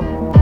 Bye.